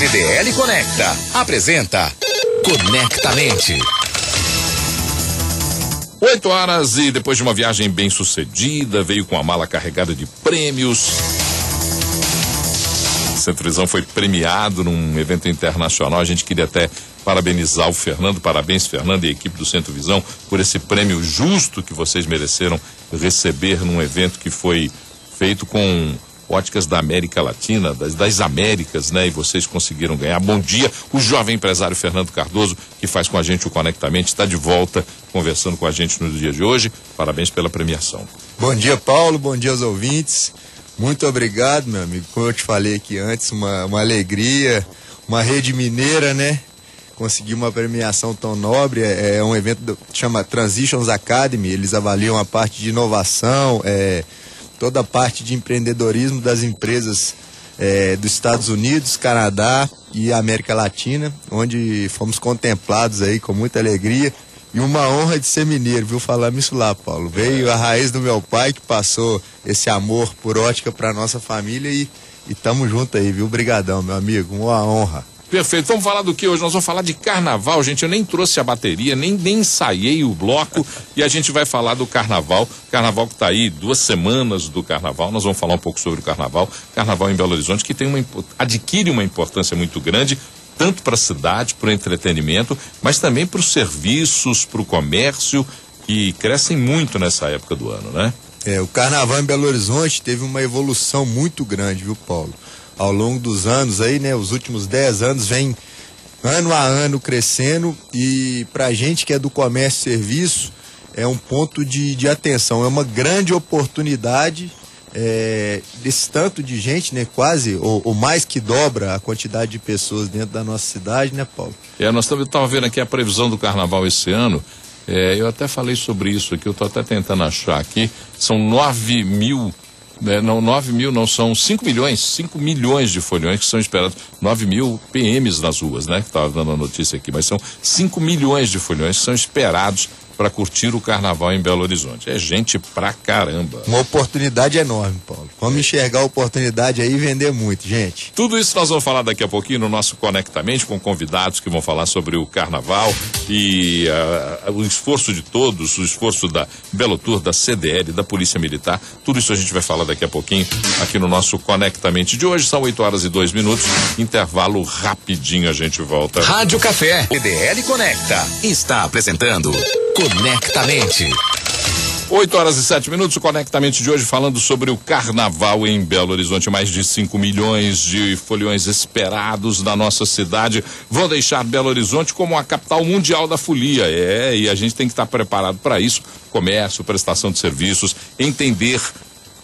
CDL Conecta apresenta Conectamente. Oito horas e depois de uma viagem bem sucedida, veio com a mala carregada de prêmios. Centro Visão foi premiado num evento internacional. A gente queria até parabenizar o Fernando. Parabéns, Fernando e a equipe do Centro Visão por esse prêmio justo que vocês mereceram receber num evento que foi feito com óticas da América Latina, das, das, Américas, né? E vocês conseguiram ganhar. Bom dia, o jovem empresário Fernando Cardoso, que faz com a gente o Conectamente, está de volta conversando com a gente no dia de hoje. Parabéns pela premiação. Bom dia, Paulo. Bom dia aos ouvintes. Muito obrigado, meu amigo. Como eu te falei aqui antes, uma, uma alegria, uma rede mineira, né? Conseguir uma premiação tão nobre. É, é um evento que chama Transitions Academy. Eles avaliam a parte de inovação, é, toda a parte de empreendedorismo das empresas é, dos Estados Unidos, Canadá e América Latina, onde fomos contemplados aí com muita alegria e uma honra de ser mineiro, viu? Falamos isso lá, Paulo. Veio a raiz do meu pai que passou esse amor por ótica para nossa família e, e tamo junto aí, viu? Obrigadão, meu amigo. Uma honra. Perfeito. Vamos falar do que hoje? Nós vamos falar de carnaval, gente. Eu nem trouxe a bateria, nem, nem ensaiei o bloco e a gente vai falar do carnaval. Carnaval que está aí, duas semanas do carnaval. Nós vamos falar um pouco sobre o carnaval. Carnaval em Belo Horizonte, que tem uma, adquire uma importância muito grande, tanto para a cidade, para o entretenimento, mas também para os serviços, para o comércio, que crescem muito nessa época do ano, né? É, o carnaval em Belo Horizonte teve uma evolução muito grande, viu, Paulo? Ao longo dos anos aí, né? Os últimos 10 anos vem ano a ano crescendo e pra gente que é do comércio e serviço é um ponto de, de atenção, é uma grande oportunidade é, desse tanto de gente, né? Quase ou, ou, mais que dobra a quantidade de pessoas dentro da nossa cidade, né, Paulo? É, nós estamos vendo aqui a previsão do carnaval esse ano. É, eu até falei sobre isso aqui, eu estou até tentando achar aqui. São 9 mil né, não 9 mil, não são 5 milhões, 5 milhões de folhões que são esperados, 9 mil PMs nas ruas, né? Que estava dando a notícia aqui, mas são 5 milhões de folhões que são esperados para curtir o carnaval em Belo Horizonte. É gente pra caramba. Uma oportunidade enorme, Paulo. Vamos é. enxergar a oportunidade aí e vender muito, gente. Tudo isso nós vamos falar daqui a pouquinho no nosso Conectamente com convidados que vão falar sobre o carnaval e uh, o esforço de todos, o esforço da Belo Tour, da CDL, da Polícia Militar. Tudo isso a gente vai falar daqui a pouquinho aqui no nosso Conectamente de hoje. São 8 horas e 2 minutos. Intervalo rapidinho a gente volta. Rádio Café, CDL Conecta, está apresentando Conectamente. 8 horas e 7 minutos, o Conectamente de hoje falando sobre o carnaval em Belo Horizonte. Mais de 5 milhões de foliões esperados na nossa cidade vão deixar Belo Horizonte como a capital mundial da folia. É, e a gente tem que estar preparado para isso. Comércio, prestação de serviços, entender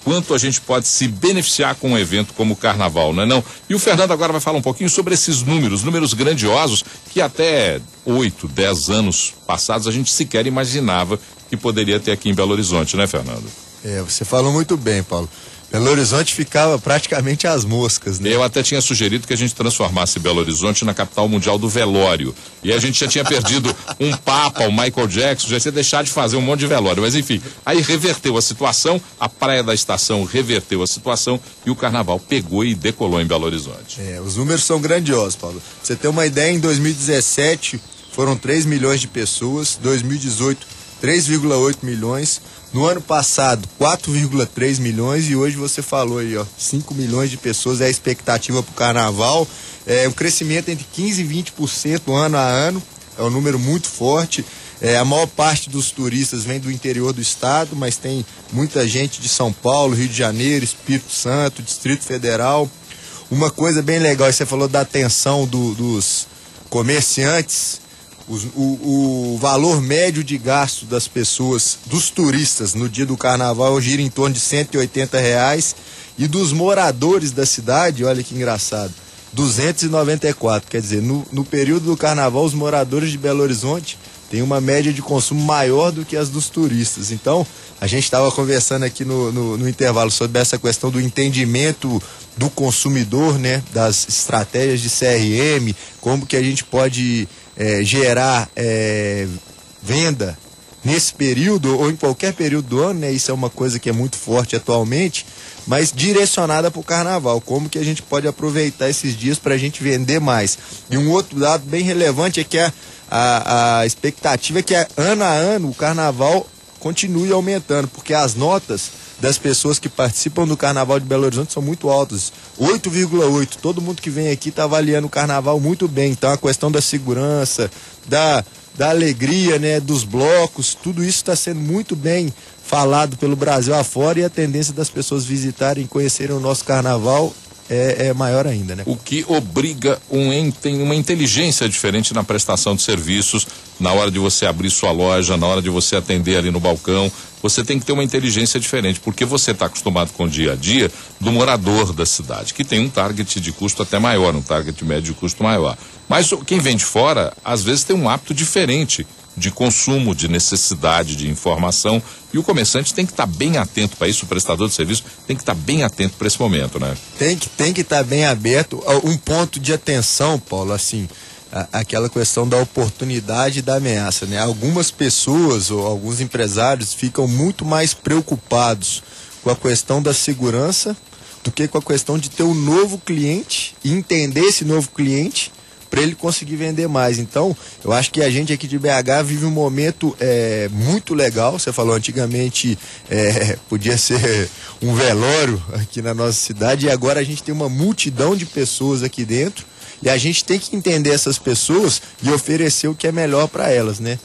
quanto a gente pode se beneficiar com um evento como o Carnaval, não é não? E o Fernando agora vai falar um pouquinho sobre esses números, números grandiosos que até oito, dez anos passados a gente sequer imaginava que poderia ter aqui em Belo Horizonte, né, Fernando? É, você falou muito bem, Paulo. Belo Horizonte ficava praticamente às moscas, né? Eu até tinha sugerido que a gente transformasse Belo Horizonte na capital mundial do velório. E a gente já tinha perdido um Papa, o Michael Jackson, já tinha deixado de fazer um monte de velório. Mas enfim, aí reverteu a situação, a Praia da Estação reverteu a situação e o carnaval pegou e decolou em Belo Horizonte. É, os números são grandiosos, Paulo. Você tem uma ideia, em 2017 foram 3 milhões de pessoas, 2018 3,8 milhões. No ano passado, 4,3 milhões e hoje você falou aí, ó, 5 milhões de pessoas é a expectativa para o carnaval. É um crescimento entre 15 e 20% ano a ano, é um número muito forte. É, a maior parte dos turistas vem do interior do estado, mas tem muita gente de São Paulo, Rio de Janeiro, Espírito Santo, Distrito Federal. Uma coisa bem legal, você falou da atenção do, dos comerciantes o, o, valor médio de gasto das pessoas, dos turistas no dia do carnaval gira em torno de 180 reais e dos moradores da cidade, olha que engraçado, 294. Quer dizer, no, no período do carnaval, os moradores de Belo Horizonte têm uma média de consumo maior do que as dos turistas. Então, a gente estava conversando aqui no, no, no, intervalo sobre essa questão do entendimento do consumidor, né? Das estratégias de CRM, como que a gente pode é, gerar é, venda nesse período ou em qualquer período do ano, né? Isso é uma coisa que é muito forte atualmente, mas direcionada para o carnaval. Como que a gente pode aproveitar esses dias para a gente vender mais? E um outro dado bem relevante é que a, a, a expectativa é que ano a ano o carnaval continue aumentando, porque as notas das pessoas que participam do Carnaval de Belo Horizonte são muito altas. 8,8. Todo mundo que vem aqui está avaliando o Carnaval muito bem. Então a questão da segurança, da, da alegria, né, dos blocos, tudo isso está sendo muito bem falado pelo Brasil afora e a tendência das pessoas visitarem e conhecerem o nosso Carnaval é, é, maior ainda, né? O que obriga um, tem uma inteligência diferente na prestação de serviços, na hora de você abrir sua loja, na hora de você atender ali no balcão. Você tem que ter uma inteligência diferente, porque você está acostumado com o dia a dia do morador da cidade, que tem um target de custo até maior, um target médio de custo maior. Mas quem vem de fora, às vezes tem um hábito diferente de consumo, de necessidade de informação. E o comerciante tem que estar tá bem atento para isso, o prestador de serviço tem que estar tá bem atento para esse momento, né? Tem que tem que estar tá bem aberto. Um ponto de atenção, Paulo, assim, a, aquela questão da oportunidade e da ameaça, né? Algumas pessoas ou alguns empresários ficam muito mais preocupados com a questão da segurança do que com a questão de ter um novo cliente e entender esse novo cliente para ele conseguir vender mais. Então, eu acho que a gente aqui de BH vive um momento é, muito legal. Você falou antigamente é, podia ser um velório aqui na nossa cidade e agora a gente tem uma multidão de pessoas aqui dentro e a gente tem que entender essas pessoas e oferecer o que é melhor para elas, né?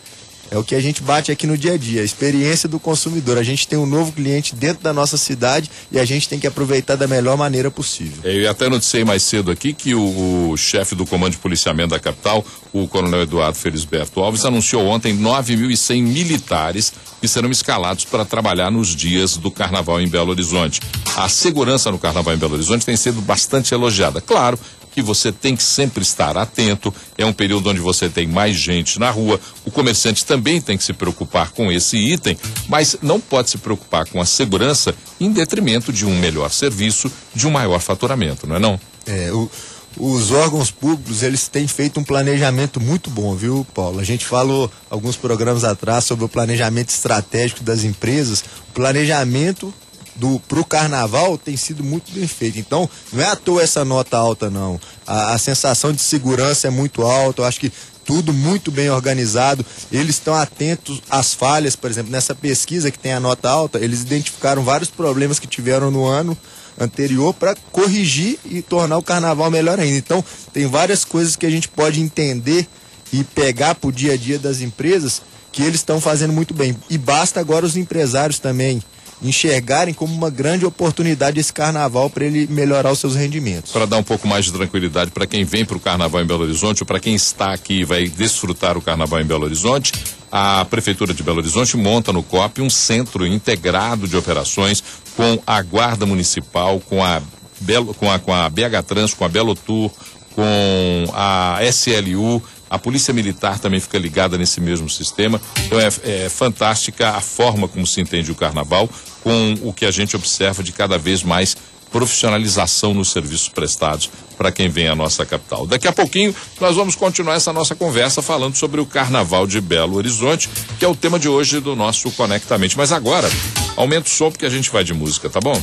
É o que a gente bate aqui no dia a dia, a experiência do consumidor. A gente tem um novo cliente dentro da nossa cidade e a gente tem que aproveitar da melhor maneira possível. Eu até noticiei mais cedo aqui que o, o chefe do Comando de Policiamento da capital, o Coronel Eduardo Felisberto Alves, anunciou ontem 9.100 militares que serão escalados para trabalhar nos dias do Carnaval em Belo Horizonte. A segurança no Carnaval em Belo Horizonte tem sido bastante elogiada. Claro que você tem que sempre estar atento. É um período onde você tem mais gente na rua. O comerciante também tem que se preocupar com esse item, mas não pode se preocupar com a segurança em detrimento de um melhor serviço, de um maior faturamento, não é não? É, o, os órgãos públicos, eles têm feito um planejamento muito bom, viu, Paulo? A gente falou alguns programas atrás sobre o planejamento estratégico das empresas. O planejamento do pro carnaval tem sido muito bem feito. Então, não é à toa essa nota alta, não. A, a sensação de segurança é muito alta. Eu acho que tudo muito bem organizado. Eles estão atentos às falhas, por exemplo, nessa pesquisa que tem a nota alta, eles identificaram vários problemas que tiveram no ano anterior para corrigir e tornar o carnaval melhor ainda. Então, tem várias coisas que a gente pode entender e pegar para o dia a dia das empresas que eles estão fazendo muito bem. E basta agora os empresários também enxergarem como uma grande oportunidade esse carnaval para ele melhorar os seus rendimentos. Para dar um pouco mais de tranquilidade para quem vem para o carnaval em Belo Horizonte ou para quem está aqui e vai desfrutar o carnaval em Belo Horizonte, a Prefeitura de Belo Horizonte monta no COP um centro integrado de operações com a Guarda Municipal, com a, Belo, com a, com a BH Trans, com a Belo Tour, com a SLU a Polícia Militar também fica ligada nesse mesmo sistema. Então é, é fantástica a forma como se entende o carnaval, com o que a gente observa de cada vez mais profissionalização nos serviços prestados para quem vem à nossa capital. Daqui a pouquinho nós vamos continuar essa nossa conversa falando sobre o Carnaval de Belo Horizonte, que é o tema de hoje do nosso Conectamente. Mas agora, aumenta o som porque a gente vai de música, tá bom?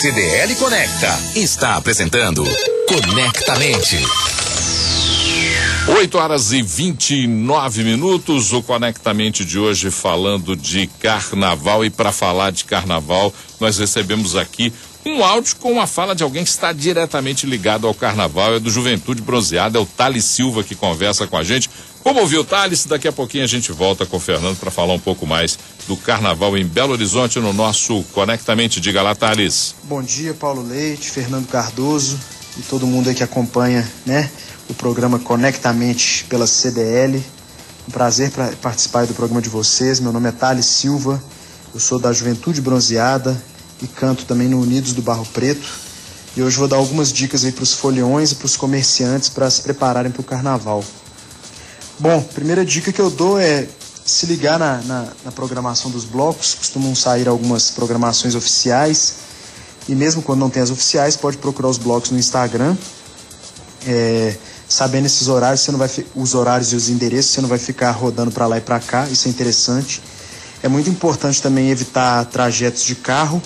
CDL Conecta está apresentando Conectamente. 8 horas e 29 minutos, o Conectamente de hoje falando de carnaval. E para falar de carnaval, nós recebemos aqui um áudio com uma fala de alguém que está diretamente ligado ao carnaval. É do Juventude Bronzeada, é o Thales Silva que conversa com a gente. Como ouviu, Thales? Daqui a pouquinho a gente volta com o Fernando para falar um pouco mais do carnaval em Belo Horizonte no nosso Conectamente. Diga lá, Thales. Bom dia, Paulo Leite, Fernando Cardoso e todo mundo aí que acompanha, né? o programa Conectamente pela CDL. Um prazer pra participar do programa de vocês. Meu nome é Thales Silva, eu sou da Juventude Bronzeada e canto também no Unidos do Barro Preto. E hoje vou dar algumas dicas aí para os foliões e para os comerciantes para se prepararem para o carnaval. Bom, primeira dica que eu dou é se ligar na, na, na, programação dos blocos. Costumam sair algumas programações oficiais. E mesmo quando não tem as oficiais, pode procurar os blocos no Instagram. É, sabendo esses horários, você não vai os horários e os endereços, você não vai ficar rodando para lá e para cá, isso é interessante. É muito importante também evitar trajetos de carro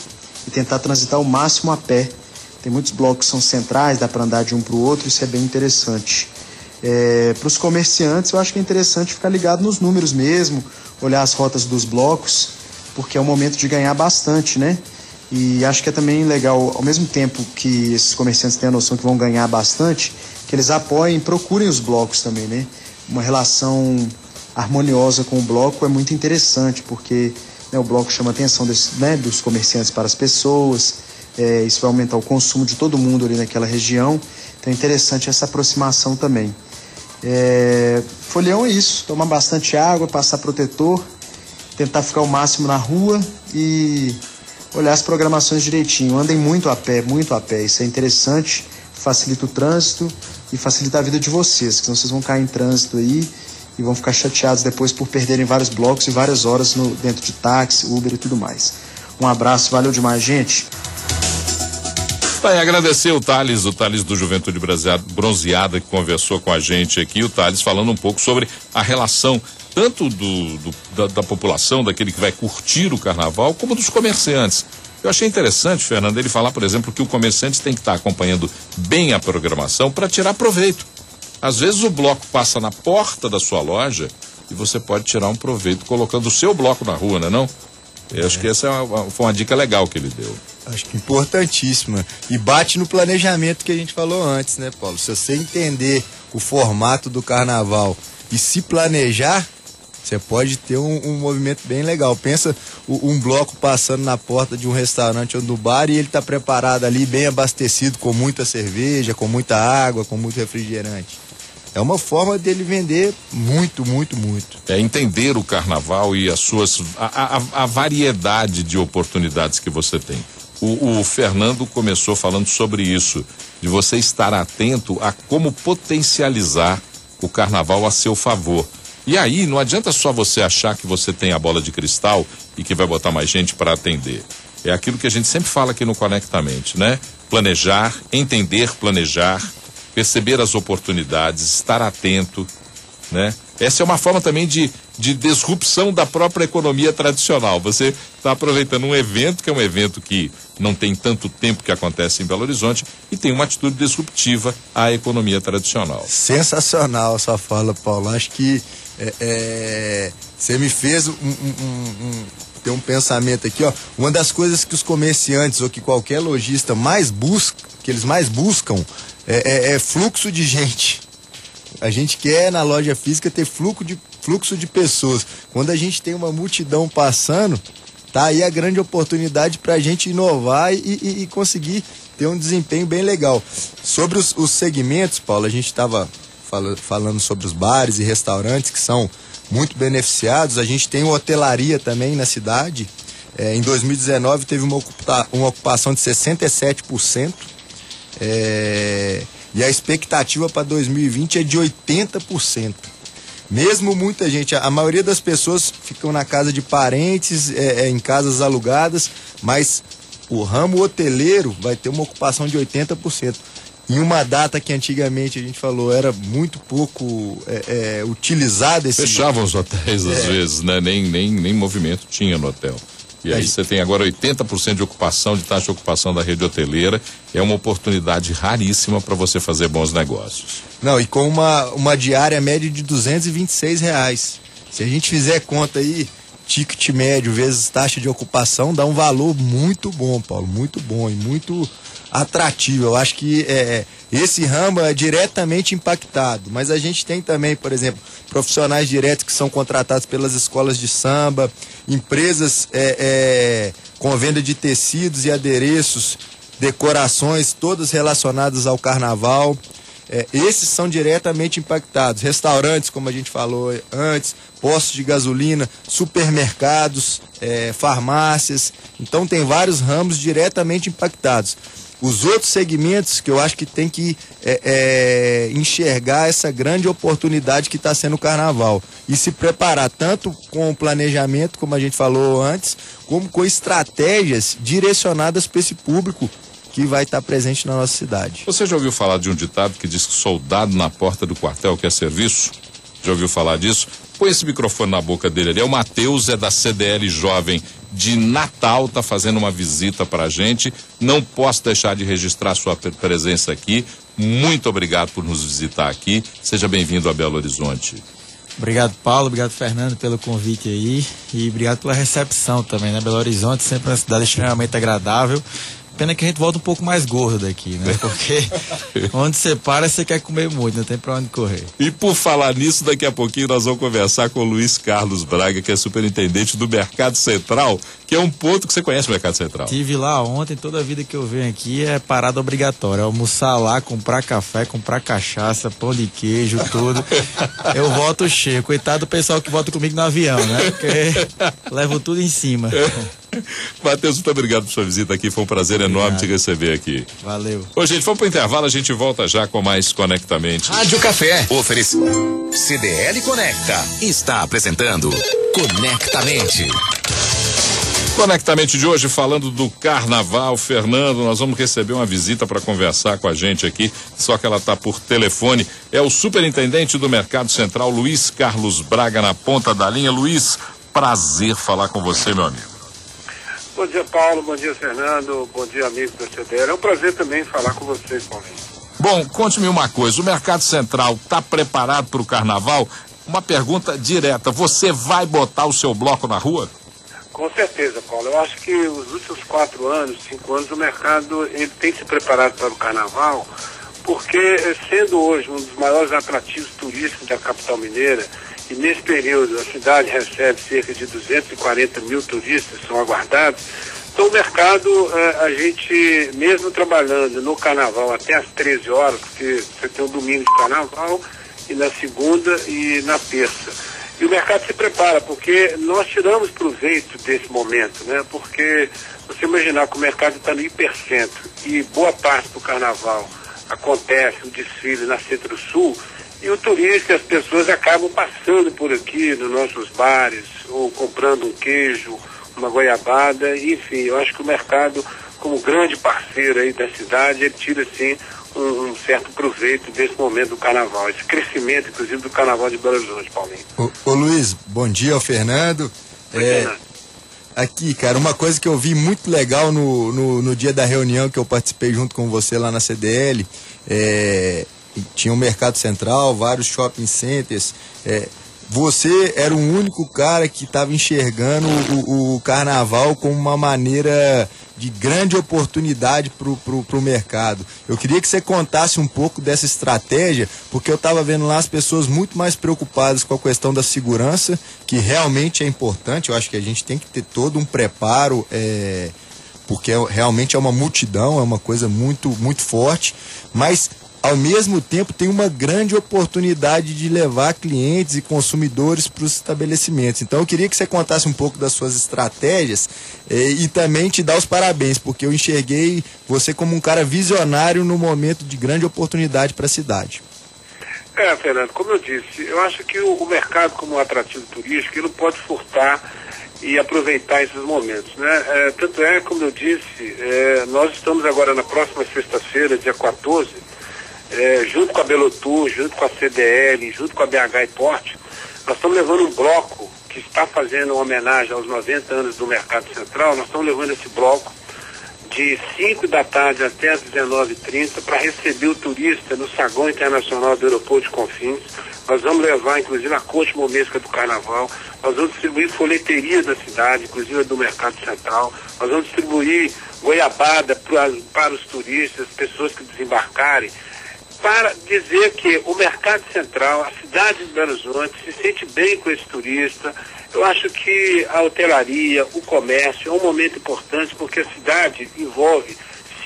e tentar transitar o máximo a pé. Tem muitos blocos que são centrais, dá para andar de um para o outro, isso é bem interessante. É, para os comerciantes, eu acho que é interessante ficar ligado nos números mesmo, olhar as rotas dos blocos, porque é um momento de ganhar bastante, né? E acho que é também legal, ao mesmo tempo que esses comerciantes têm a noção que vão ganhar bastante, que eles apoiem, procurem os blocos também, né? Uma relação harmoniosa com o bloco é muito interessante, porque né, o bloco chama a atenção desse, né, dos comerciantes para as pessoas, é, isso vai aumentar o consumo de todo mundo ali naquela região, então é interessante essa aproximação também. É, folião é isso, tomar bastante água, passar protetor, tentar ficar o máximo na rua e olhar as programações direitinho. Andem muito a pé, muito a pé. Isso é interessante, facilita o trânsito e facilita a vida de vocês, que senão vocês vão cair em trânsito aí e vão ficar chateados depois por perderem vários blocos e várias horas no, dentro de táxi, Uber e tudo mais. Um abraço, valeu demais, gente. Vai agradecer o Thales, o Thales do Juventude Bronzeada, que conversou com a gente aqui. O Thales falando um pouco sobre a relação tanto do, do da, da, população, daquele que vai curtir o carnaval, como dos comerciantes. Eu achei interessante, Fernando, ele falar, por exemplo, que o comerciante tem que estar acompanhando bem a programação para tirar proveito. Às vezes o bloco passa na porta da sua loja e você pode tirar um proveito colocando o seu bloco na rua, não é não? Eu acho que essa é uma, foi uma dica legal que ele deu. Acho que importantíssima. E bate no planejamento que a gente falou antes, né, Paulo? Se você entender o formato do carnaval e se planejar, você pode ter um, um movimento bem legal. Pensa um bloco passando na porta de um restaurante ou do bar e ele está preparado ali, bem abastecido, com muita cerveja, com muita água, com muito refrigerante. É uma forma dele vender muito, muito, muito. É entender o carnaval e as suas. a, a, a variedade de oportunidades que você tem. O, o, Fernando começou falando sobre isso, de você estar atento a como potencializar o carnaval a seu favor. E aí, não adianta só você achar que você tem a bola de cristal e que vai botar mais gente para atender. É aquilo que a gente sempre fala aqui no Conectamente, né? Planejar, entender, planejar, perceber as oportunidades, estar atento, né? Essa é uma forma também de, de disrupção da própria economia tradicional. Você está aproveitando um evento, que é um evento que não tem tanto tempo que acontece em Belo Horizonte, e tem uma atitude disruptiva à economia tradicional. Sensacional essa fala, Paulo. Acho que é, é, você me fez um, um, um, ter um pensamento aqui, ó. Uma das coisas que os comerciantes ou que qualquer lojista mais busca, que eles mais buscam, é, é, é fluxo de gente. A gente quer na loja física ter fluxo de, fluxo de pessoas. Quando a gente tem uma multidão passando, tá aí a grande oportunidade para a gente inovar e, e, e, conseguir ter um desempenho bem legal. Sobre os, os segmentos, Paulo, a gente estava fala, falando sobre os bares e restaurantes que são muito beneficiados. A gente tem hotelaria também na cidade. É, em 2019 teve uma, uma ocupação de 67%. É, e a expectativa para 2020 é de 80%. Mesmo muita gente, a maioria das pessoas ficam na casa de parentes, é, é, em casas alugadas, mas o ramo hoteleiro vai ter uma ocupação de 80% em uma data que antigamente a gente falou era muito pouco é, é, utilizado esse. Fechavam os hotéis às é. vezes, né? Nem, nem, nem movimento tinha no hotel. E aí você tem agora 80% de ocupação, de taxa de ocupação da rede hoteleira. É uma oportunidade raríssima para você fazer bons negócios. Não, e com uma, uma diária média de 226 reais. Se a gente fizer conta aí, ticket médio vezes taxa de ocupação, dá um valor muito bom, Paulo. Muito bom e muito atrativo. Eu acho que é, é, esse ramo é diretamente impactado, mas a gente tem também, por exemplo, profissionais diretos que são contratados pelas escolas de samba, empresas é, é, com venda de tecidos e adereços, decorações, todas relacionadas ao carnaval. É, esses são diretamente impactados. Restaurantes, como a gente falou antes, postos de gasolina, supermercados, é, farmácias. Então, tem vários ramos diretamente impactados os outros segmentos que eu acho que tem que é, é, enxergar essa grande oportunidade que está sendo o carnaval e se preparar tanto com o planejamento, como a gente falou antes, como com estratégias direcionadas para esse público que vai estar tá presente na nossa cidade. Você já ouviu falar de um ditado que diz que soldado na porta do quartel quer serviço? Já ouviu falar disso? Põe esse microfone na boca dele ali. É o Matheus, é da CDL Jovem de Natal, tá fazendo uma visita pra gente. Não posso deixar de registrar sua presença aqui. Muito obrigado por nos visitar aqui. Seja bem-vindo a Belo Horizonte. Obrigado, Paulo. Obrigado, Fernando, pelo convite aí. E obrigado pela recepção também, né? Belo Horizonte sempre uma cidade extremamente agradável. Pena que a gente volta um pouco mais gordo daqui, né? Porque onde você para, você quer comer muito, não tem pra onde correr. E por falar nisso, daqui a pouquinho nós vamos conversar com o Luiz Carlos Braga, que é superintendente do Mercado Central, que é um ponto que você conhece o Mercado Central. Tive lá ontem, toda a vida que eu venho aqui é parada obrigatória. Almoçar lá, comprar café, comprar cachaça, pão de queijo, tudo. eu volto cheio. Coitado do pessoal que volta comigo no avião, né? Porque levo tudo em cima. Matheus, muito obrigado por sua visita aqui. Foi um prazer enorme obrigado. te receber aqui. Valeu. Ô, gente, vamos pro intervalo. A gente volta já com mais Conectamente. Rádio Café. Oferecimento. CDL Conecta. Está apresentando Conectamente. Conectamente de hoje, falando do carnaval, Fernando, nós vamos receber uma visita para conversar com a gente aqui, só que ela está por telefone. É o superintendente do Mercado Central, Luiz Carlos Braga, na ponta da linha. Luiz, prazer falar com você, meu amigo. Bom dia, Paulo. Bom dia, Fernando. Bom dia, amigos da CDL. É um prazer também falar com vocês, Paulinho. Bom, conte-me uma coisa. O Mercado Central está preparado para o Carnaval? Uma pergunta direta. Você vai botar o seu bloco na rua? Com certeza, Paulo. Eu acho que os últimos quatro anos, cinco anos, o mercado ele tem se preparado para o Carnaval, porque sendo hoje um dos maiores atrativos turísticos da capital mineira, e nesse período a cidade recebe cerca de 240 mil turistas, são aguardados. Então o mercado, eh, a gente, mesmo trabalhando no carnaval até às 13 horas, porque você tem o um domingo de carnaval, e na segunda e na terça. E o mercado se prepara, porque nós tiramos proveito desse momento, né? Porque você imaginar que o mercado está no hipercentro e boa parte do carnaval acontece o desfile na Centro-Sul, e o turista, as pessoas acabam passando por aqui nos nossos bares, ou comprando um queijo, uma goiabada, enfim, eu acho que o mercado, como grande parceiro aí da cidade, ele tira assim um, um, certo proveito desse momento do carnaval, esse crescimento, inclusive, do carnaval de Belo Horizonte, Paulinho. Ô, ô Luiz, bom dia, o Fernando. Oi, é, Fernando. Aqui, cara, uma coisa que eu vi muito legal no, no, no, dia da reunião que eu participei junto com você lá na CDL, é, tinha um mercado central, vários shopping centers. É, você era o único cara que estava enxergando o, o, carnaval como uma maneira de grande oportunidade para o mercado. Eu queria que você contasse um pouco dessa estratégia, porque eu estava vendo lá as pessoas muito mais preocupadas com a questão da segurança, que realmente é importante. Eu acho que a gente tem que ter todo um preparo. É, porque é, realmente é uma multidão, é uma coisa muito, muito forte, mas ao mesmo tempo tem uma grande oportunidade de levar clientes e consumidores para os estabelecimentos. Então eu queria que você contasse um pouco das suas estratégias eh, e também te dar os parabéns, porque eu enxerguei você como um cara visionário no momento de grande oportunidade para a cidade. É, Fernando, como eu disse, eu acho que o, o mercado como atrativo turístico, ele pode furtar e aproveitar esses momentos. Né? É, tanto é, como eu disse, é, nós estamos agora na próxima sexta-feira, dia 14, é, junto com a Belotur, junto com a CDL, junto com a BH e Porte, nós estamos levando um bloco que está fazendo uma homenagem aos 90 anos do Mercado Central, nós estamos levando esse bloco de 5 da tarde até as 19h30 para receber o turista no saguão internacional do aeroporto de Confins. Nós vamos levar, inclusive, a corte momesca do carnaval. Nós vamos distribuir folheteria da cidade, inclusive do Mercado Central. Nós vamos distribuir goiabada para, para os turistas, pessoas que desembarcarem para dizer que o mercado central, a cidade de Belo Horizonte, se sente bem com esse turista. Eu acho que a hotelaria, o comércio é um momento importante porque a cidade envolve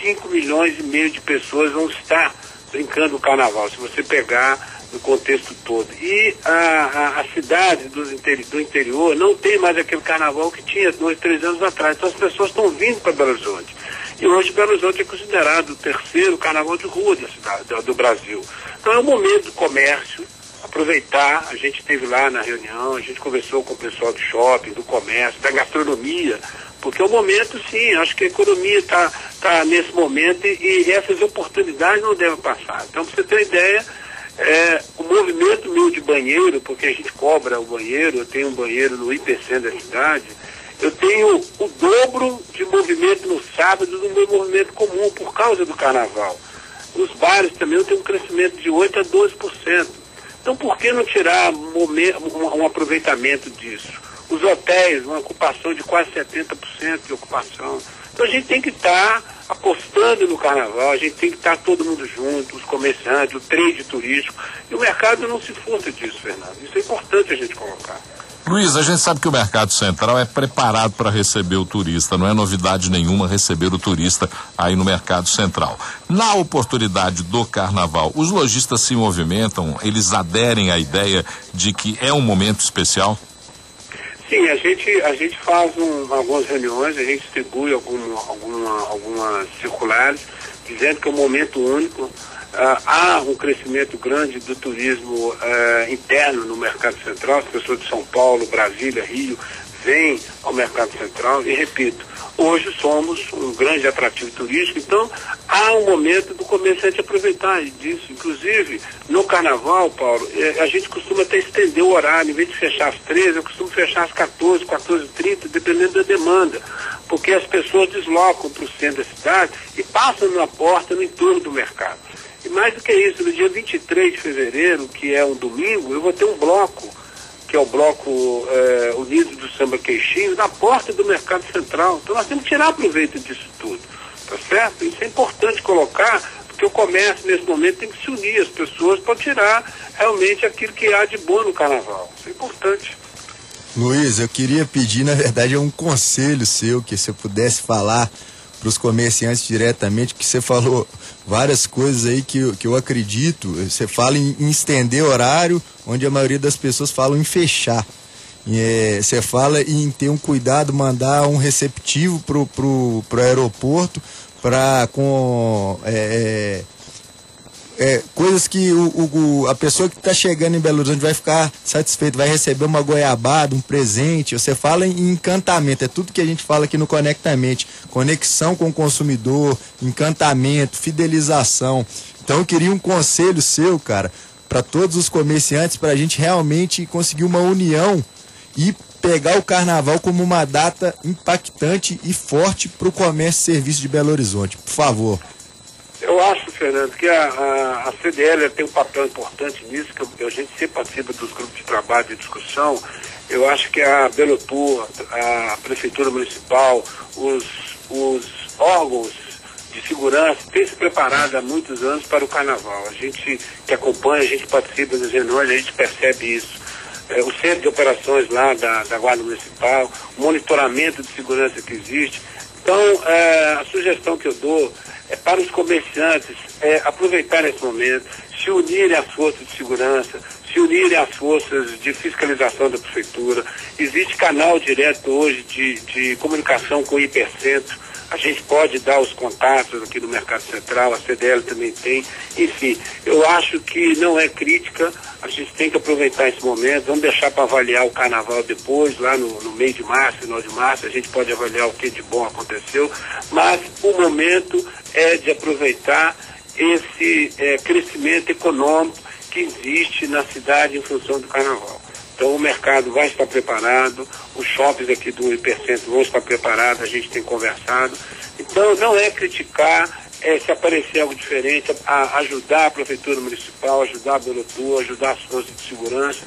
5 milhões e meio de pessoas vão estar brincando o carnaval, se você pegar no contexto todo. E a, a, a cidade do, do interior não tem mais aquele carnaval que tinha dois, três anos atrás. Então as pessoas estão vindo para Belo Horizonte. E hoje Belo Horizonte é considerado o terceiro carnaval de rua da cidade, do, Brasil. Então é o momento do comércio, aproveitar, a gente esteve lá na reunião, a gente conversou com o pessoal do shopping, do comércio, da gastronomia, porque é o momento, sim, acho que a economia está tá nesse momento e, e, essas oportunidades não devem passar. Então, para você ter uma ideia, é, o movimento meu de banheiro, porque a gente cobra o banheiro, eu tenho um banheiro no hipercentro da cidade, eu tenho o dobro de movimento no sábado do meu movimento comum por causa do carnaval. Nos bares também eu tenho um crescimento de 8% a 12%. Então por que não tirar um, aproveitamento disso? Os hotéis, uma ocupação de quase 70% de ocupação. Então a gente tem que estar tá apostando no carnaval, a gente tem que estar tá todo mundo junto, os comerciantes, o trade turístico. E o mercado não se furta disso, Fernando. Isso é importante a gente colocar. Luiz, a gente sabe que o mercado central é preparado para receber o turista, não é novidade nenhuma receber o turista aí no mercado central. Na oportunidade do carnaval, os lojistas se movimentam, eles aderem à ideia de que é um momento especial? Sim, a gente, a gente faz um, algumas reuniões, a gente distribui algum, alguma, algumas circulares dizendo que é um momento único Uh, há um crescimento grande do turismo uh, interno no mercado central, as pessoas de São Paulo, Brasília, Rio vêm ao mercado central e repito, hoje somos um grande atrativo turístico, então há um momento do comerciante aproveitar disso. Inclusive, no carnaval, Paulo, eh, a gente costuma até estender o horário, em vez de fechar às 13, eu costumo fechar às 14, 14h30, dependendo da demanda. Porque as pessoas deslocam para o centro da cidade e passam na porta no entorno do mercado. E mais do que isso, no dia 23 de fevereiro, que é um domingo, eu vou ter um bloco, que é o bloco é, Unido do Samba Queixinho, na porta do Mercado Central. Então nós temos que tirar proveito disso tudo, tá certo? Isso é importante colocar, porque o comércio nesse momento tem que se unir as pessoas para tirar realmente aquilo que há de bom no carnaval. Isso é importante. Luiz, eu queria pedir, na verdade, um conselho seu, que você pudesse falar para os comerciantes diretamente, que você falou várias coisas aí que, que eu acredito. Você fala em, em estender horário, onde a maioria das pessoas falam em fechar. É, você fala em ter um cuidado, mandar um receptivo pro, pro, pro aeroporto para com é, é coisas que o, o, a pessoa que está chegando em Belo Horizonte vai ficar satisfeito, vai receber uma goiabada, um presente. Você fala em encantamento, é tudo que a gente fala aqui no Conectamente. Conexão com o consumidor, encantamento, fidelização. Então eu queria um conselho seu, cara, para todos os comerciantes, para a gente realmente conseguir uma união e pegar o carnaval como uma data impactante e forte para o comércio e serviço de Belo Horizonte. Por favor. Eu acho, Fernando, que a, a, a CDL tem um papel importante nisso, que a gente sempre participa dos grupos de trabalho e discussão. Eu acho que a Belotur, a Prefeitura Municipal, os, os órgãos de segurança têm se preparado há muitos anos para o carnaval. A gente que acompanha, a gente participa das reuniões, a gente percebe isso. É, o centro de operações lá da, da Guarda Municipal, o monitoramento de segurança que existe. Então, é, a sugestão que eu dou é para os comerciantes é, aproveitar esse momento, se unirem às forças de segurança, se unirem às forças de fiscalização da prefeitura. Existe canal direto hoje de, de comunicação com o hipercentro a gente pode dar os contatos aqui no Mercado Central, a CDL também tem. Enfim, eu acho que não é crítica, a gente tem que aproveitar esse momento, vamos deixar para avaliar o carnaval depois, lá no, no mês de março, final de março, a gente pode avaliar o que de bom aconteceu, mas o momento é de aproveitar esse é, crescimento econômico que existe na cidade em função do carnaval. Então o mercado vai estar preparado, os shoppings aqui do Hipercentro vão estar preparados, a gente tem conversado. Então não é criticar, é se aparecer algo diferente, a, ajudar a Prefeitura Municipal, ajudar a Belotur, ajudar as forças de segurança,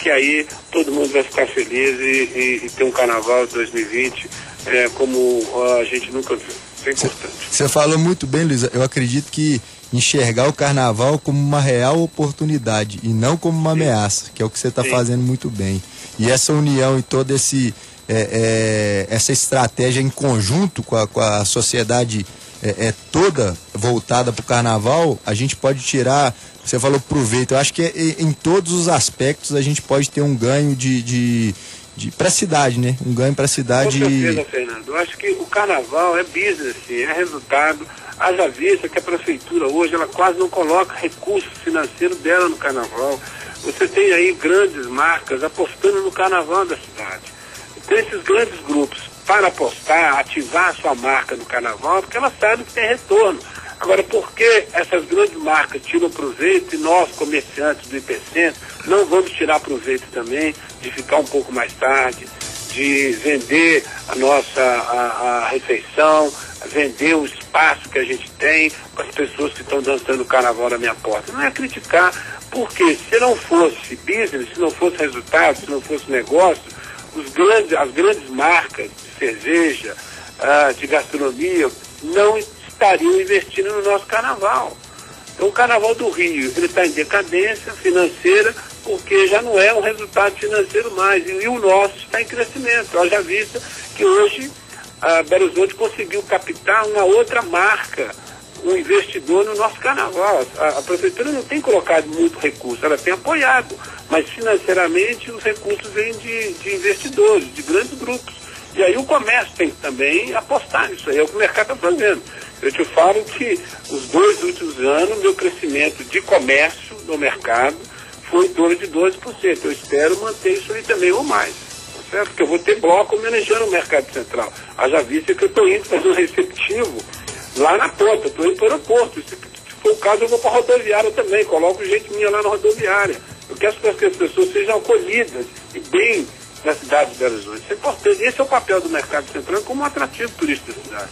que aí todo mundo vai ficar feliz e, e, e ter um carnaval de 2020 é, como a gente nunca viu. Isso é importante. Você falou muito bem, Luiz. Eu acredito que enxergar o carnaval como uma real oportunidade e não como uma Sim. ameaça, que é o que você está fazendo muito bem. E essa união e toda esse, é, é, essa estratégia em conjunto com a, com a sociedade é, é toda voltada para o carnaval, a gente pode tirar, você falou proveito, eu acho que é, em todos os aspectos a gente pode ter um ganho de, de, de para a cidade, né? Um ganho para a cidade. Com certeza, Fernando. Eu acho que o carnaval é business, é resultado Haja vista que a prefeitura hoje ela quase não coloca recursos financeiros dela no carnaval. Você tem aí grandes marcas apostando no carnaval da cidade. Então esses grandes grupos, para apostar, ativar a sua marca no carnaval, porque elas sabem que tem retorno. Agora, por que essas grandes marcas tiram proveito e nós, comerciantes do IPCentro, não vamos tirar proveito também de ficar um pouco mais tarde, de vender a nossa a, a refeição, vender o espaço que a gente tem para as pessoas que estão dançando o carnaval na minha porta. Não é criticar, porque se não fosse business, se não fosse resultado, se não fosse negócio, os grandes, as grandes marcas cerveja, ah, de gastronomia, não estariam investindo no nosso carnaval. Então o carnaval do Rio ele está em decadência financeira porque já não é um resultado financeiro mais. E, e o nosso está em crescimento. Haja vista que hoje a Belo Horizonte conseguiu captar uma outra marca, um investidor no nosso carnaval. A, a, prefeitura não tem colocado muito recurso, ela tem apoiado, mas financeiramente os recursos vêm de, de investidores, de grandes grupos. E aí o comércio tem que também apostar nisso aí, é o que o mercado está fazendo. Eu te falo que os dois últimos anos, meu crescimento de comércio no mercado foi em torno de 12%. Eu espero manter isso aí também ou mais. Tá certo? Porque eu vou ter bloco manejando o mercado central. Haja vista que eu estou indo fazer um receptivo lá na ponta, estou indo para o aeroporto. Se, for o caso, eu vou para a rodoviária também, coloco gente minha lá na rodoviária. Eu quero que as pessoas sejam acolhidas e bem na cidade de Belo Horizonte. Isso é importante. Esse é o papel do mercado central como um atrativo turístico da cidade.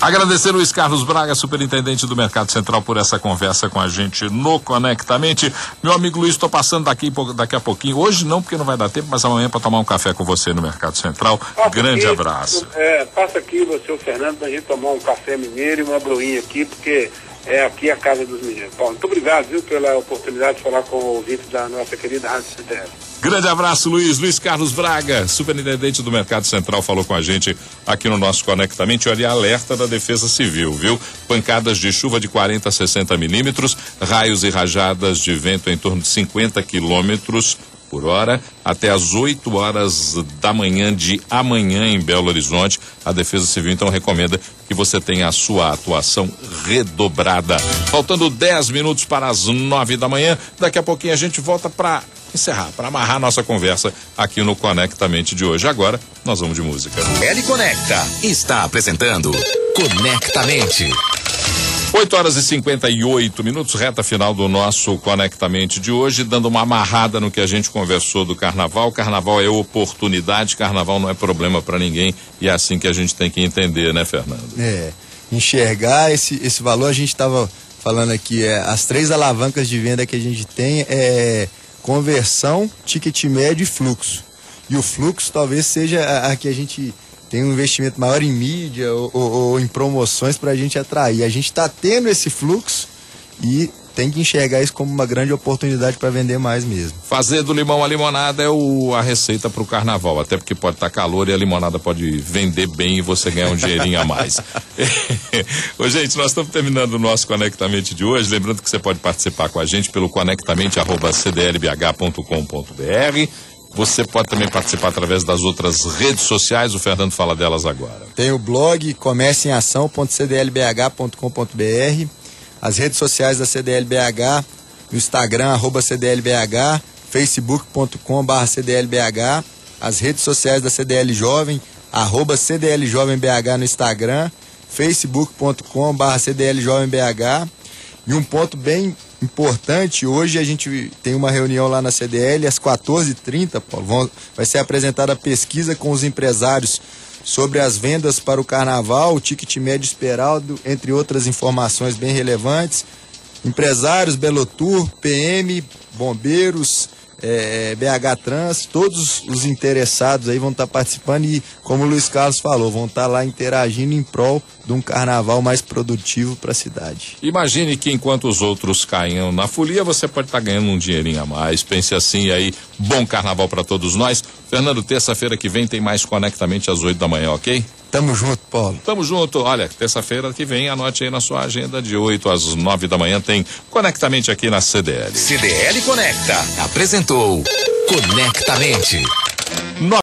Agradecer Luiz Carlos Braga, superintendente do Mercado Central, por essa conversa com a gente no Conectamente. Meu amigo Luiz, estou passando daqui, daqui a pouquinho. Hoje não, porque não vai dar tempo, mas amanhã para tomar um café com você no Mercado Central. Passa Grande aqui, abraço. É, passa aqui você, o Fernando, para a gente tomar um café mineiro e uma broinha aqui, porque é aqui a casa dos mineiros. Paulo, muito obrigado, viu, pela oportunidade de falar com o ouvinte da nossa querida Rádio CDL. Grande abraço, Luiz. Luiz Carlos Braga, superintendente do Mercado Central, falou com a gente aqui no nosso Conectamente. Olha, alerta da Defesa Civil, viu? Pancadas de chuva de 40 a 60 milímetros, raios e rajadas de vento em torno de 50 quilômetros por hora até às 8 horas da manhã de amanhã em Belo Horizonte. A Defesa Civil então recomenda que você tenha a sua atuação redobrada. Faltando 10 minutos para as 9 da manhã, daqui a pouquinho a gente volta para encerrar, para amarrar nossa conversa aqui no Conectamente de hoje. Agora, nós vamos de música. L Conecta está apresentando Conectamente. 8 horas e 58 minutos, reta final do nosso Conectamente de hoje, dando uma amarrada no que a gente conversou do carnaval. Carnaval é oportunidade, carnaval não é problema para ninguém e é assim que a gente tem que entender, né, Fernando? É, enxergar esse, esse valor, a gente estava falando aqui, é, as três alavancas de venda que a gente tem é conversão, ticket médio e fluxo. E o fluxo talvez seja a, a que a gente tem um investimento maior em mídia ou, ou, ou em promoções para a gente atrair. A gente está tendo esse fluxo e tem que enxergar isso como uma grande oportunidade para vender mais mesmo. Fazer do limão a limonada é o, a receita para o carnaval, até porque pode estar tá calor e a limonada pode vender bem e você ganhar um dinheirinho a mais. Ô, gente, nós estamos terminando o nosso Conectamente de hoje. Lembrando que você pode participar com a gente pelo conectamente.cdlbh.com.br você pode também participar através das outras redes sociais, o Fernando fala delas agora. Tem o blog comércioemação.cdlbh.com.br, as redes sociais da CDLBH, no Instagram, arroba CDLBH, facebook.com.br CDLBH, as redes sociais da CDL Jovem, arroba CDL Jovem BH no Instagram, facebook.com.br CDL Jovem BH. E um ponto bem importante. Hoje a gente tem uma reunião lá na CDL às 14h30, Paulo. Vão, vai ser apresentada a pesquisa com os empresários sobre as vendas para o carnaval, o ticket médio esperado, entre outras informações bem relevantes. Empresários, Belotur, PM, bombeiros, é, BH Trans, todos os interessados aí vão estar tá participando e, como o Luiz Carlos falou, vão estar tá lá interagindo em prol de um carnaval mais produtivo para a cidade. Imagine que enquanto os outros caem na folia, você pode estar tá ganhando um dinheirinho a mais. Pense assim aí, bom carnaval para todos nós. Fernando, terça-feira que vem tem mais Conectamente às 8 da manhã, ok? Tamo junto, Paulo. Tamo junto. Olha, terça-feira que vem, anote aí na sua agenda de 8 às 9 da manhã tem Conectamente aqui na CDL. CDL Conecta apresentou Conectamente.